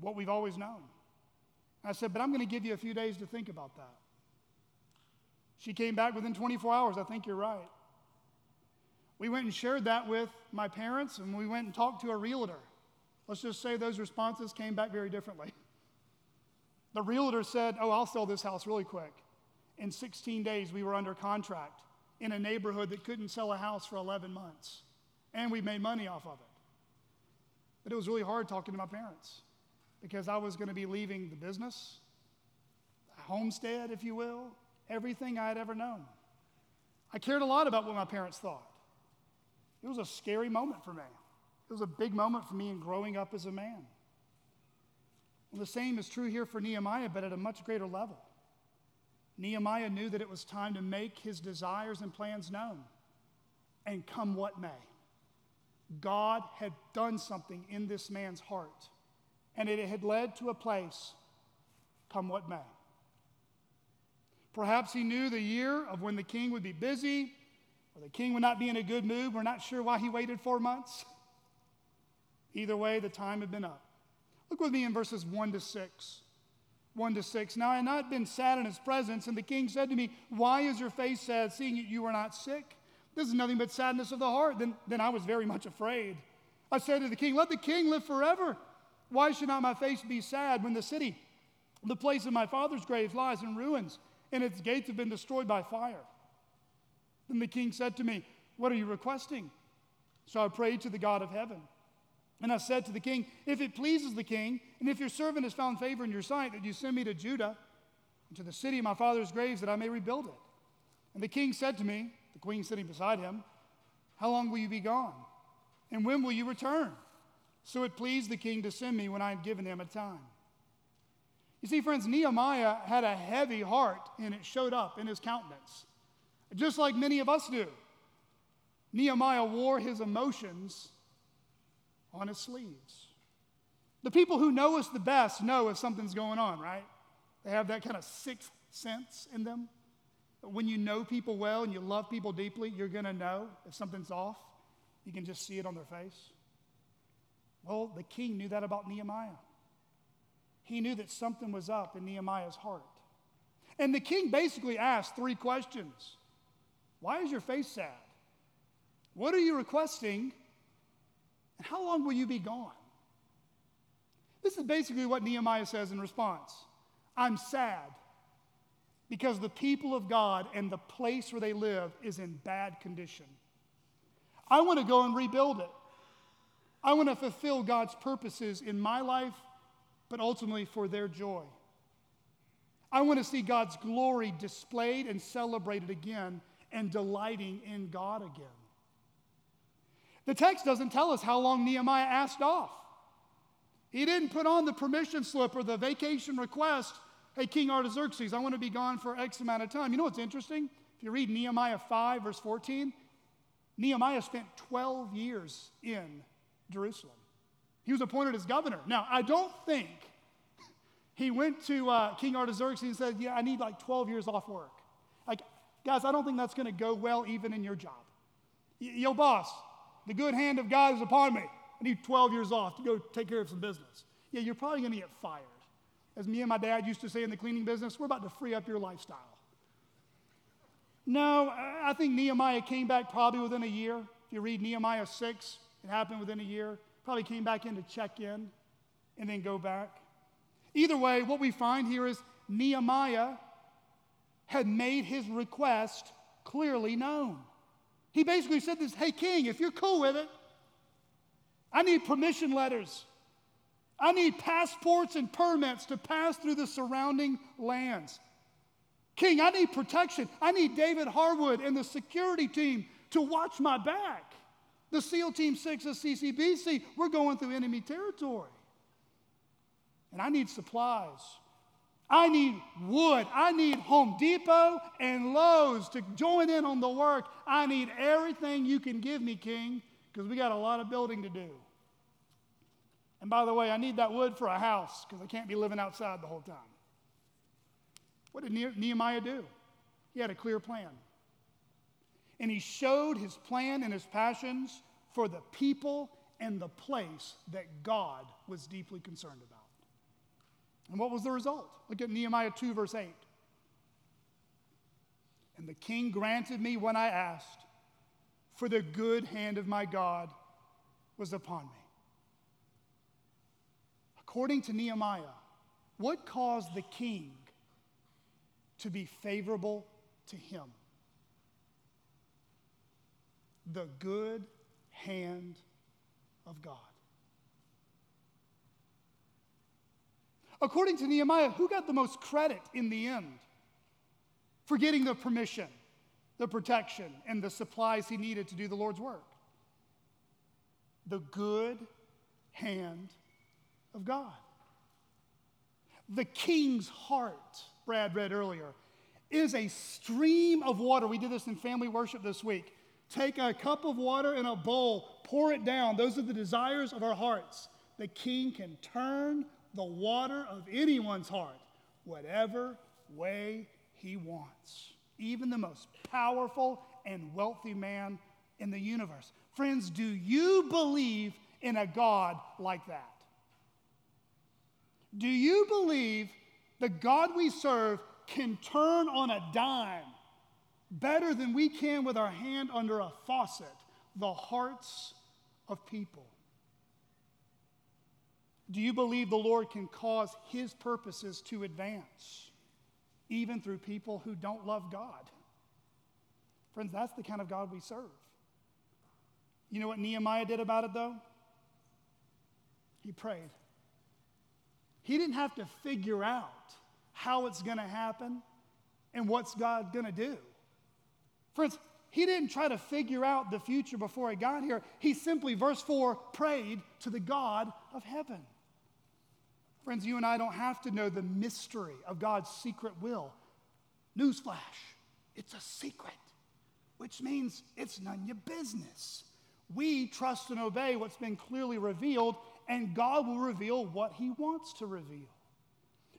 what we've always known. I said, but I'm going to give you a few days to think about that. She came back within 24 hours. I think you're right. We went and shared that with my parents, and we went and talked to a realtor. Let's just say those responses came back very differently. The realtor said, Oh, I'll sell this house really quick. In 16 days, we were under contract in a neighborhood that couldn't sell a house for 11 months, and we made money off of it. But it was really hard talking to my parents because I was going to be leaving the business, the homestead, if you will, everything I had ever known. I cared a lot about what my parents thought. It was a scary moment for me. It was a big moment for me in growing up as a man. Well, the same is true here for Nehemiah, but at a much greater level. Nehemiah knew that it was time to make his desires and plans known, and come what may. God had done something in this man's heart, and it had led to a place, come what may. Perhaps he knew the year of when the king would be busy, or the king would not be in a good mood. We're not sure why he waited four months. Either way, the time had been up. Look with me in verses 1 to 6. 1 to 6. Now I had not been sad in his presence, and the king said to me, Why is your face sad, seeing that you are not sick? This is nothing but sadness of the heart. Then, then I was very much afraid. I said to the king, Let the king live forever. Why should not my face be sad when the city, the place of my father's grave, lies in ruins, and its gates have been destroyed by fire? Then the king said to me, What are you requesting? So I prayed to the God of heaven. And I said to the king, If it pleases the king, and if your servant has found favor in your sight, that you send me to Judah, and to the city of my father's graves, that I may rebuild it. And the king said to me, the queen sitting beside him, How long will you be gone? And when will you return? So it pleased the king to send me when I had given him a time. You see, friends, Nehemiah had a heavy heart, and it showed up in his countenance just like many of us do. Nehemiah wore his emotions on his sleeves. The people who know us the best know if something's going on, right? They have that kind of sixth sense in them. When you know people well and you love people deeply, you're going to know if something's off. You can just see it on their face. Well, the king knew that about Nehemiah. He knew that something was up in Nehemiah's heart. And the king basically asked three questions why is your face sad? What are you requesting? And how long will you be gone? This is basically what Nehemiah says in response I'm sad because the people of God and the place where they live is in bad condition. I want to go and rebuild it. I want to fulfill God's purposes in my life, but ultimately for their joy. I want to see God's glory displayed and celebrated again and delighting in God again. The text doesn't tell us how long Nehemiah asked off. He didn't put on the permission slip or the vacation request hey, King Artaxerxes, I want to be gone for X amount of time. You know what's interesting? If you read Nehemiah 5, verse 14, Nehemiah spent 12 years in Jerusalem. He was appointed as governor. Now, I don't think He went to uh, King Artaxerxes and said, Yeah, I need like 12 years off work. Guys, I don't think that's going to go well even in your job. Yo, boss, the good hand of God is upon me. I need 12 years off to go take care of some business. Yeah, you're probably going to get fired. As me and my dad used to say in the cleaning business, we're about to free up your lifestyle. No, I think Nehemiah came back probably within a year. If you read Nehemiah 6, it happened within a year. Probably came back in to check in and then go back. Either way, what we find here is Nehemiah had made his request clearly known. He basically said this Hey, king, if you're cool with it, I need permission letters. I need passports and permits to pass through the surrounding lands. King, I need protection. I need David Harwood and the security team to watch my back. The SEAL Team 6 of CCBC, we're going through enemy territory. And I need supplies. I need wood. I need Home Depot and Lowe's to join in on the work. I need everything you can give me, King, because we got a lot of building to do. And by the way, I need that wood for a house because I can't be living outside the whole time. What did Nehemiah do? He had a clear plan. And he showed his plan and his passions for the people and the place that God was deeply concerned about. And what was the result? Look at Nehemiah 2, verse 8. And the king granted me when I asked, for the good hand of my God was upon me. According to Nehemiah, what caused the king to be favorable to him? The good hand of God. According to Nehemiah, who got the most credit in the end for getting the permission, the protection, and the supplies he needed to do the Lord's work? The good hand of God. The king's heart, Brad read earlier, is a stream of water. We did this in family worship this week. Take a cup of water in a bowl, pour it down. Those are the desires of our hearts. The king can turn the water of anyone's heart whatever way he wants, even the most powerful and wealthy man in the universe. Friends, do you believe in a God like that? Do you believe the God we serve can turn on a dime better than we can with our hand under a faucet the hearts of people? Do you believe the Lord can cause His purposes to advance, even through people who don't love God? Friends, that's the kind of God we serve. You know what Nehemiah did about it, though? He prayed. He didn't have to figure out how it's going to happen and what's God going to do. Friends, he didn't try to figure out the future before he got here. He simply, verse 4, prayed to the God of heaven. Friends, you and I don't have to know the mystery of God's secret will. Newsflash, it's a secret, which means it's none of your business. We trust and obey what's been clearly revealed, and God will reveal what He wants to reveal.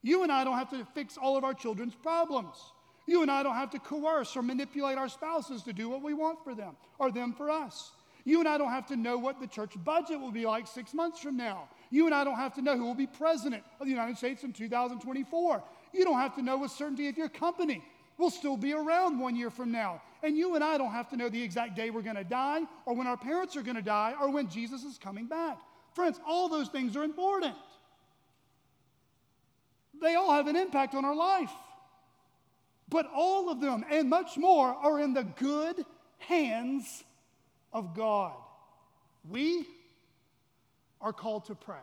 You and I don't have to fix all of our children's problems. You and I don't have to coerce or manipulate our spouses to do what we want for them or them for us. You and I don't have to know what the church budget will be like six months from now. You and I don't have to know who will be president of the United States in 2024. You don't have to know with certainty if your company will still be around one year from now. And you and I don't have to know the exact day we're going to die or when our parents are going to die or when Jesus is coming back. Friends, all those things are important. They all have an impact on our life. But all of them and much more are in the good hands of God. We are called to pray.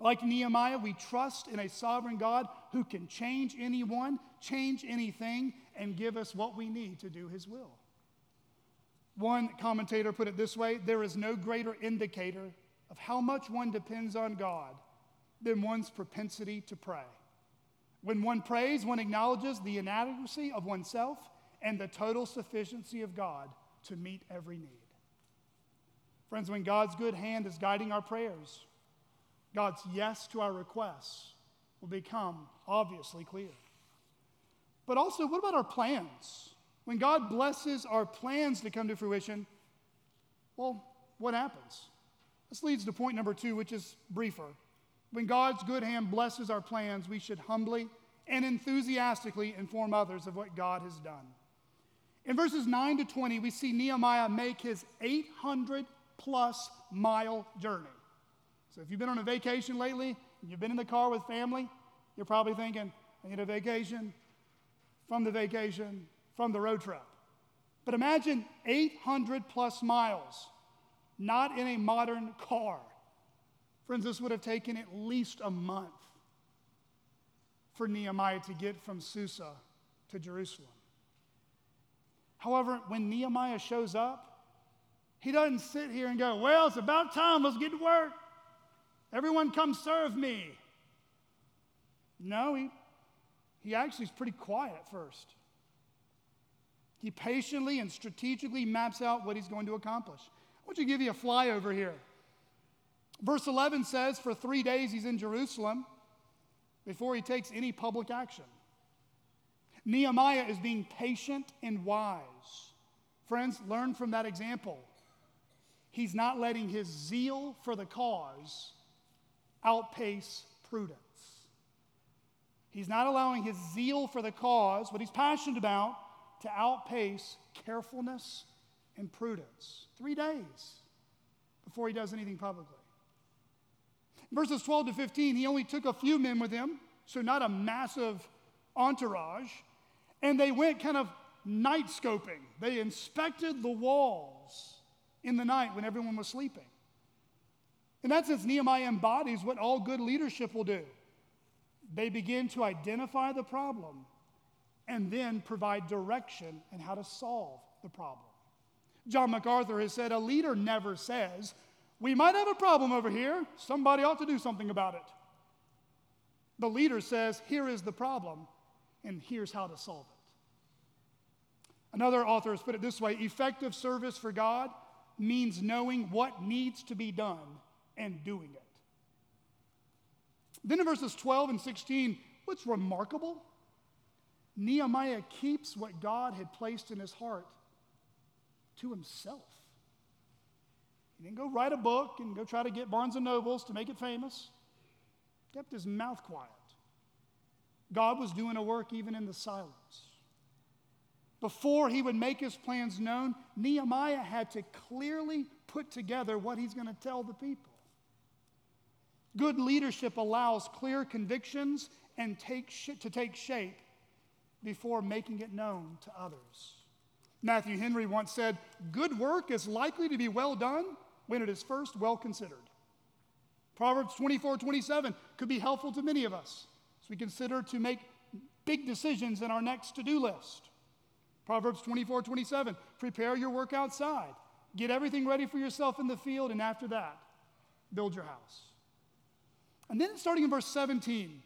Like Nehemiah, we trust in a sovereign God who can change anyone, change anything, and give us what we need to do his will. One commentator put it this way there is no greater indicator of how much one depends on God than one's propensity to pray. When one prays, one acknowledges the inadequacy of oneself and the total sufficiency of God to meet every need. Friends, when God's good hand is guiding our prayers, God's yes to our requests, will become obviously clear. But also, what about our plans? When God blesses our plans to come to fruition, well, what happens? This leads to point number two, which is briefer. When God's good hand blesses our plans, we should humbly and enthusiastically inform others of what God has done. In verses 9 to 20, we see Nehemiah make his 800 plus mile journey. So if you've been on a vacation lately, and you've been in the car with family, you're probably thinking, I need a vacation from the vacation, from the road trip. But imagine 800 plus miles, not in a modern car. Friends, this would have taken at least a month for Nehemiah to get from Susa to Jerusalem. However, when Nehemiah shows up, he doesn't sit here and go, Well, it's about time, let's get to work. Everyone come serve me. No, he, he actually is pretty quiet at first. He patiently and strategically maps out what he's going to accomplish. I want you to give you a flyover here. Verse 11 says, For three days he's in Jerusalem before he takes any public action. Nehemiah is being patient and wise. Friends, learn from that example. He's not letting his zeal for the cause outpace prudence. He's not allowing his zeal for the cause, what he's passionate about, to outpace carefulness and prudence. Three days before he does anything publicly. Verses 12 to 15, he only took a few men with him, so not a massive entourage. And they went kind of night scoping. They inspected the walls in the night when everyone was sleeping. In that sense, Nehemiah embodies what all good leadership will do. They begin to identify the problem and then provide direction in how to solve the problem. John MacArthur has said a leader never says, We might have a problem over here. Somebody ought to do something about it. The leader says, Here is the problem, and here's how to solve it. Another author has put it this way effective service for God means knowing what needs to be done and doing it. Then in verses 12 and 16, what's remarkable? Nehemiah keeps what God had placed in his heart to himself. He didn't go write a book and go try to get Barnes and Nobles to make it famous. He kept his mouth quiet. God was doing a work even in the silence. Before he would make his plans known, Nehemiah had to clearly put together what he's going to tell the people. Good leadership allows clear convictions and take sh- to take shape before making it known to others. Matthew Henry once said, Good work is likely to be well done when it is first well considered. Proverbs 24 27 could be helpful to many of us as we consider to make big decisions in our next to do list. Proverbs 24 27 prepare your work outside, get everything ready for yourself in the field, and after that, build your house. And then starting in verse 17,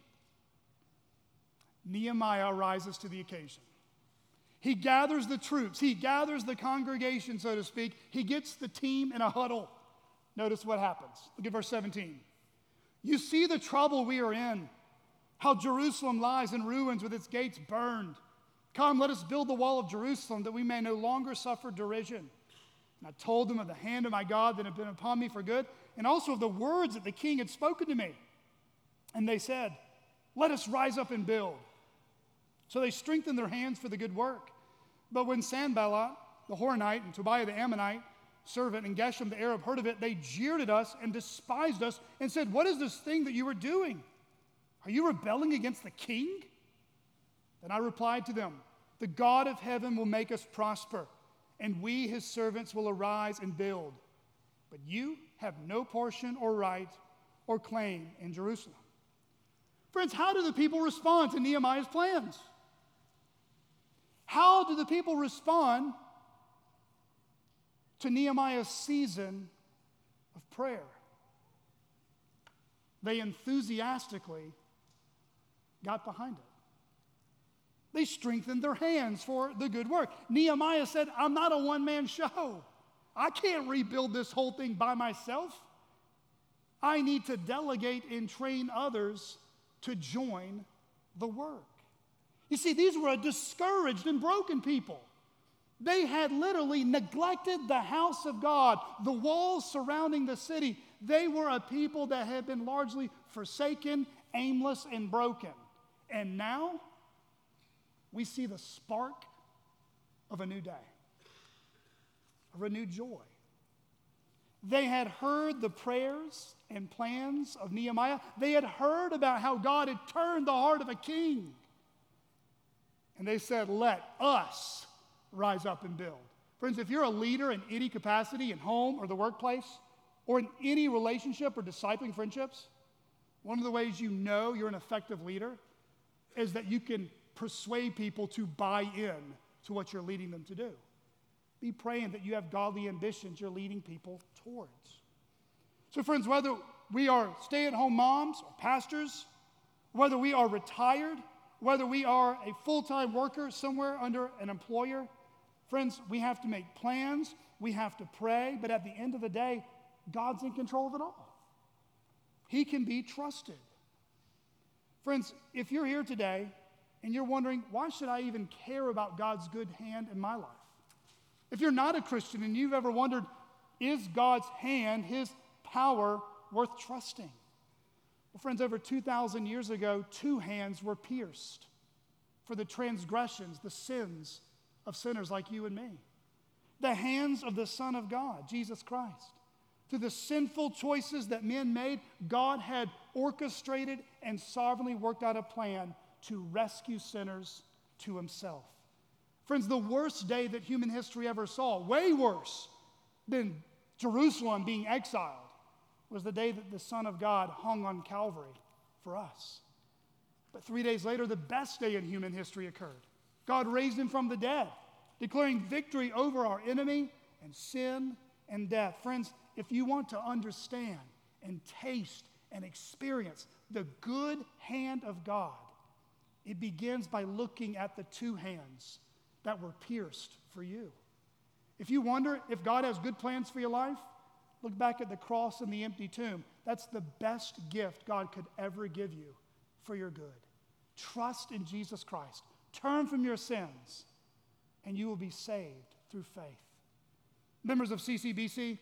Nehemiah rises to the occasion. He gathers the troops, he gathers the congregation, so to speak. He gets the team in a huddle. Notice what happens. Look at verse 17. You see the trouble we are in, how Jerusalem lies in ruins with its gates burned. Come, let us build the wall of Jerusalem that we may no longer suffer derision. And I told them of the hand of my God that had been upon me for good, and also of the words that the king had spoken to me. And they said, Let us rise up and build. So they strengthened their hands for the good work. But when Sanballat, the Horonite, and Tobiah the Ammonite, servant, and Geshem the Arab heard of it, they jeered at us and despised us and said, What is this thing that you are doing? Are you rebelling against the king? Then I replied to them, The God of heaven will make us prosper, and we, his servants, will arise and build. But you have no portion or right or claim in Jerusalem. Friends, how do the people respond to Nehemiah's plans? How do the people respond to Nehemiah's season of prayer? They enthusiastically got behind it. They strengthened their hands for the good work. Nehemiah said, I'm not a one man show. I can't rebuild this whole thing by myself. I need to delegate and train others to join the work. You see, these were a discouraged and broken people. They had literally neglected the house of God, the walls surrounding the city. They were a people that had been largely forsaken, aimless, and broken. And now we see the spark of a new day, a renewed joy. They had heard the prayers and plans of Nehemiah. They had heard about how God had turned the heart of a king. And they said, Let us rise up and build. Friends, if you're a leader in any capacity in home or the workplace, or in any relationship or discipling friendships, one of the ways you know you're an effective leader is that you can persuade people to buy in to what you're leading them to do. Be praying that you have godly ambitions you're leading people towards. So, friends, whether we are stay at home moms or pastors, whether we are retired, whether we are a full time worker somewhere under an employer, friends, we have to make plans, we have to pray, but at the end of the day, God's in control of it all. He can be trusted. Friends, if you're here today and you're wondering, why should I even care about God's good hand in my life? If you're not a Christian and you've ever wondered, is God's hand, His power, worth trusting? Well, friends, over 2,000 years ago, two hands were pierced for the transgressions, the sins of sinners like you and me. The hands of the Son of God, Jesus Christ. Through the sinful choices that men made, God had orchestrated and sovereignly worked out a plan to rescue sinners to himself. Friends, the worst day that human history ever saw, way worse than Jerusalem being exiled, was the day that the Son of God hung on Calvary for us. But three days later, the best day in human history occurred. God raised him from the dead, declaring victory over our enemy and sin and death. Friends, if you want to understand and taste and experience the good hand of God, it begins by looking at the two hands that were pierced for you. If you wonder if God has good plans for your life, look back at the cross and the empty tomb. That's the best gift God could ever give you for your good. Trust in Jesus Christ. Turn from your sins, and you will be saved through faith. Members of CCBC,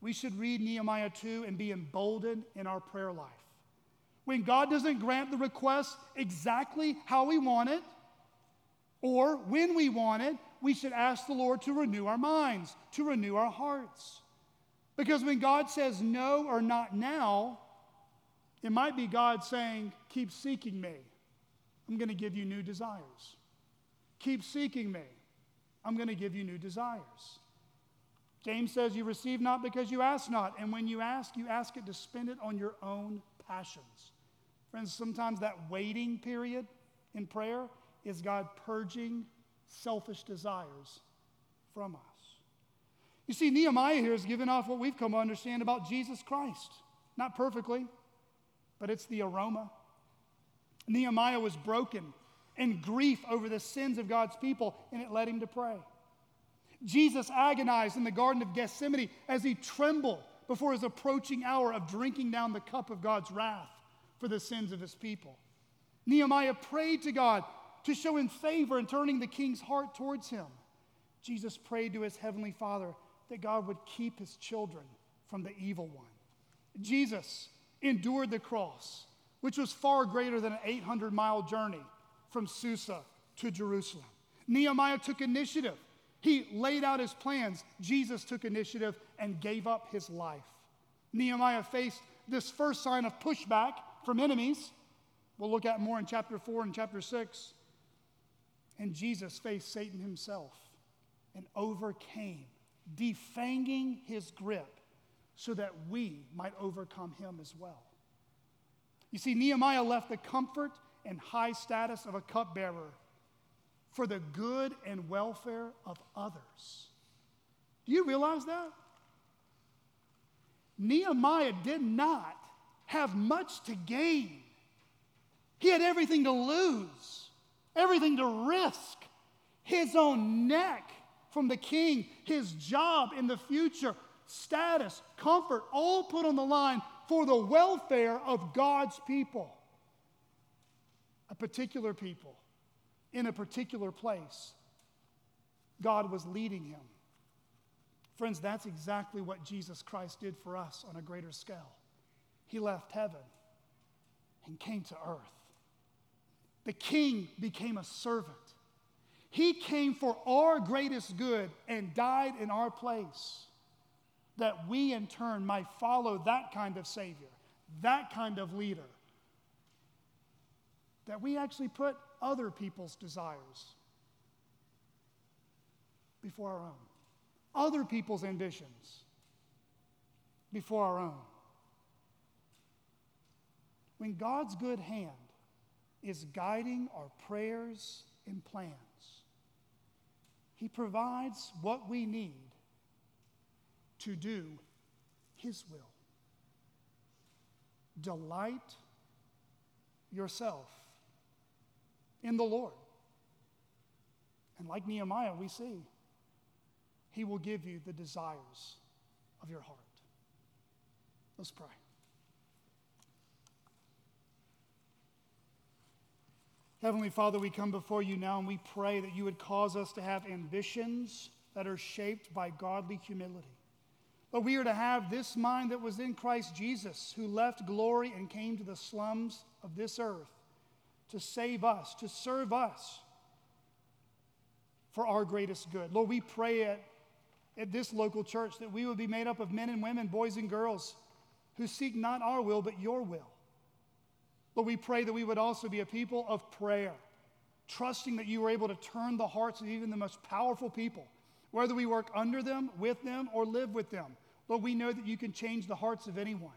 we should read Nehemiah 2 and be emboldened in our prayer life. When God doesn't grant the request exactly how we want it, or when we want it, we should ask the Lord to renew our minds, to renew our hearts. Because when God says no or not now, it might be God saying, Keep seeking me. I'm going to give you new desires. Keep seeking me. I'm going to give you new desires. James says, You receive not because you ask not. And when you ask, you ask it to spend it on your own passions. Friends, sometimes that waiting period in prayer is God purging selfish desires from us. You see, Nehemiah here is giving off what we've come to understand about Jesus Christ. Not perfectly, but it's the aroma. Nehemiah was broken in grief over the sins of God's people, and it led him to pray. Jesus agonized in the Garden of Gethsemane as he trembled before his approaching hour of drinking down the cup of God's wrath for the sins of his people. Nehemiah prayed to God to show him favor in turning the king's heart towards him. Jesus prayed to his heavenly Father that God would keep his children from the evil one. Jesus endured the cross, which was far greater than an 800 mile journey from Susa to Jerusalem. Nehemiah took initiative. He laid out his plans. Jesus took initiative and gave up his life. Nehemiah faced this first sign of pushback from enemies. We'll look at more in chapter 4 and chapter 6. And Jesus faced Satan himself and overcame, defanging his grip so that we might overcome him as well. You see, Nehemiah left the comfort and high status of a cupbearer for the good and welfare of others. Do you realize that? Nehemiah did not have much to gain. He had everything to lose, everything to risk his own neck from the king, his job in the future, status, comfort, all put on the line for the welfare of God's people. A particular people in a particular place, God was leading him. Friends, that's exactly what Jesus Christ did for us on a greater scale. He left heaven and came to earth. The king became a servant. He came for our greatest good and died in our place that we in turn might follow that kind of Savior, that kind of leader. That we actually put other people's desires before our own, other people's ambitions before our own. When God's good hand is guiding our prayers and plans, He provides what we need to do His will. Delight yourself in the Lord. And like Nehemiah, we see He will give you the desires of your heart. Let's pray. Heavenly Father, we come before you now and we pray that you would cause us to have ambitions that are shaped by godly humility. But we are to have this mind that was in Christ Jesus, who left glory and came to the slums of this earth to save us, to serve us for our greatest good. Lord, we pray at, at this local church that we would be made up of men and women, boys and girls, who seek not our will, but your will. Lord, we pray that we would also be a people of prayer, trusting that you are able to turn the hearts of even the most powerful people, whether we work under them, with them, or live with them. Lord, we know that you can change the hearts of anyone.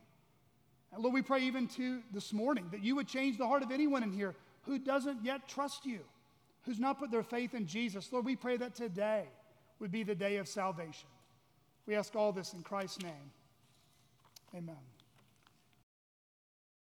And Lord, we pray even to this morning that you would change the heart of anyone in here who doesn't yet trust you, who's not put their faith in Jesus. Lord, we pray that today would be the day of salvation. We ask all this in Christ's name. Amen.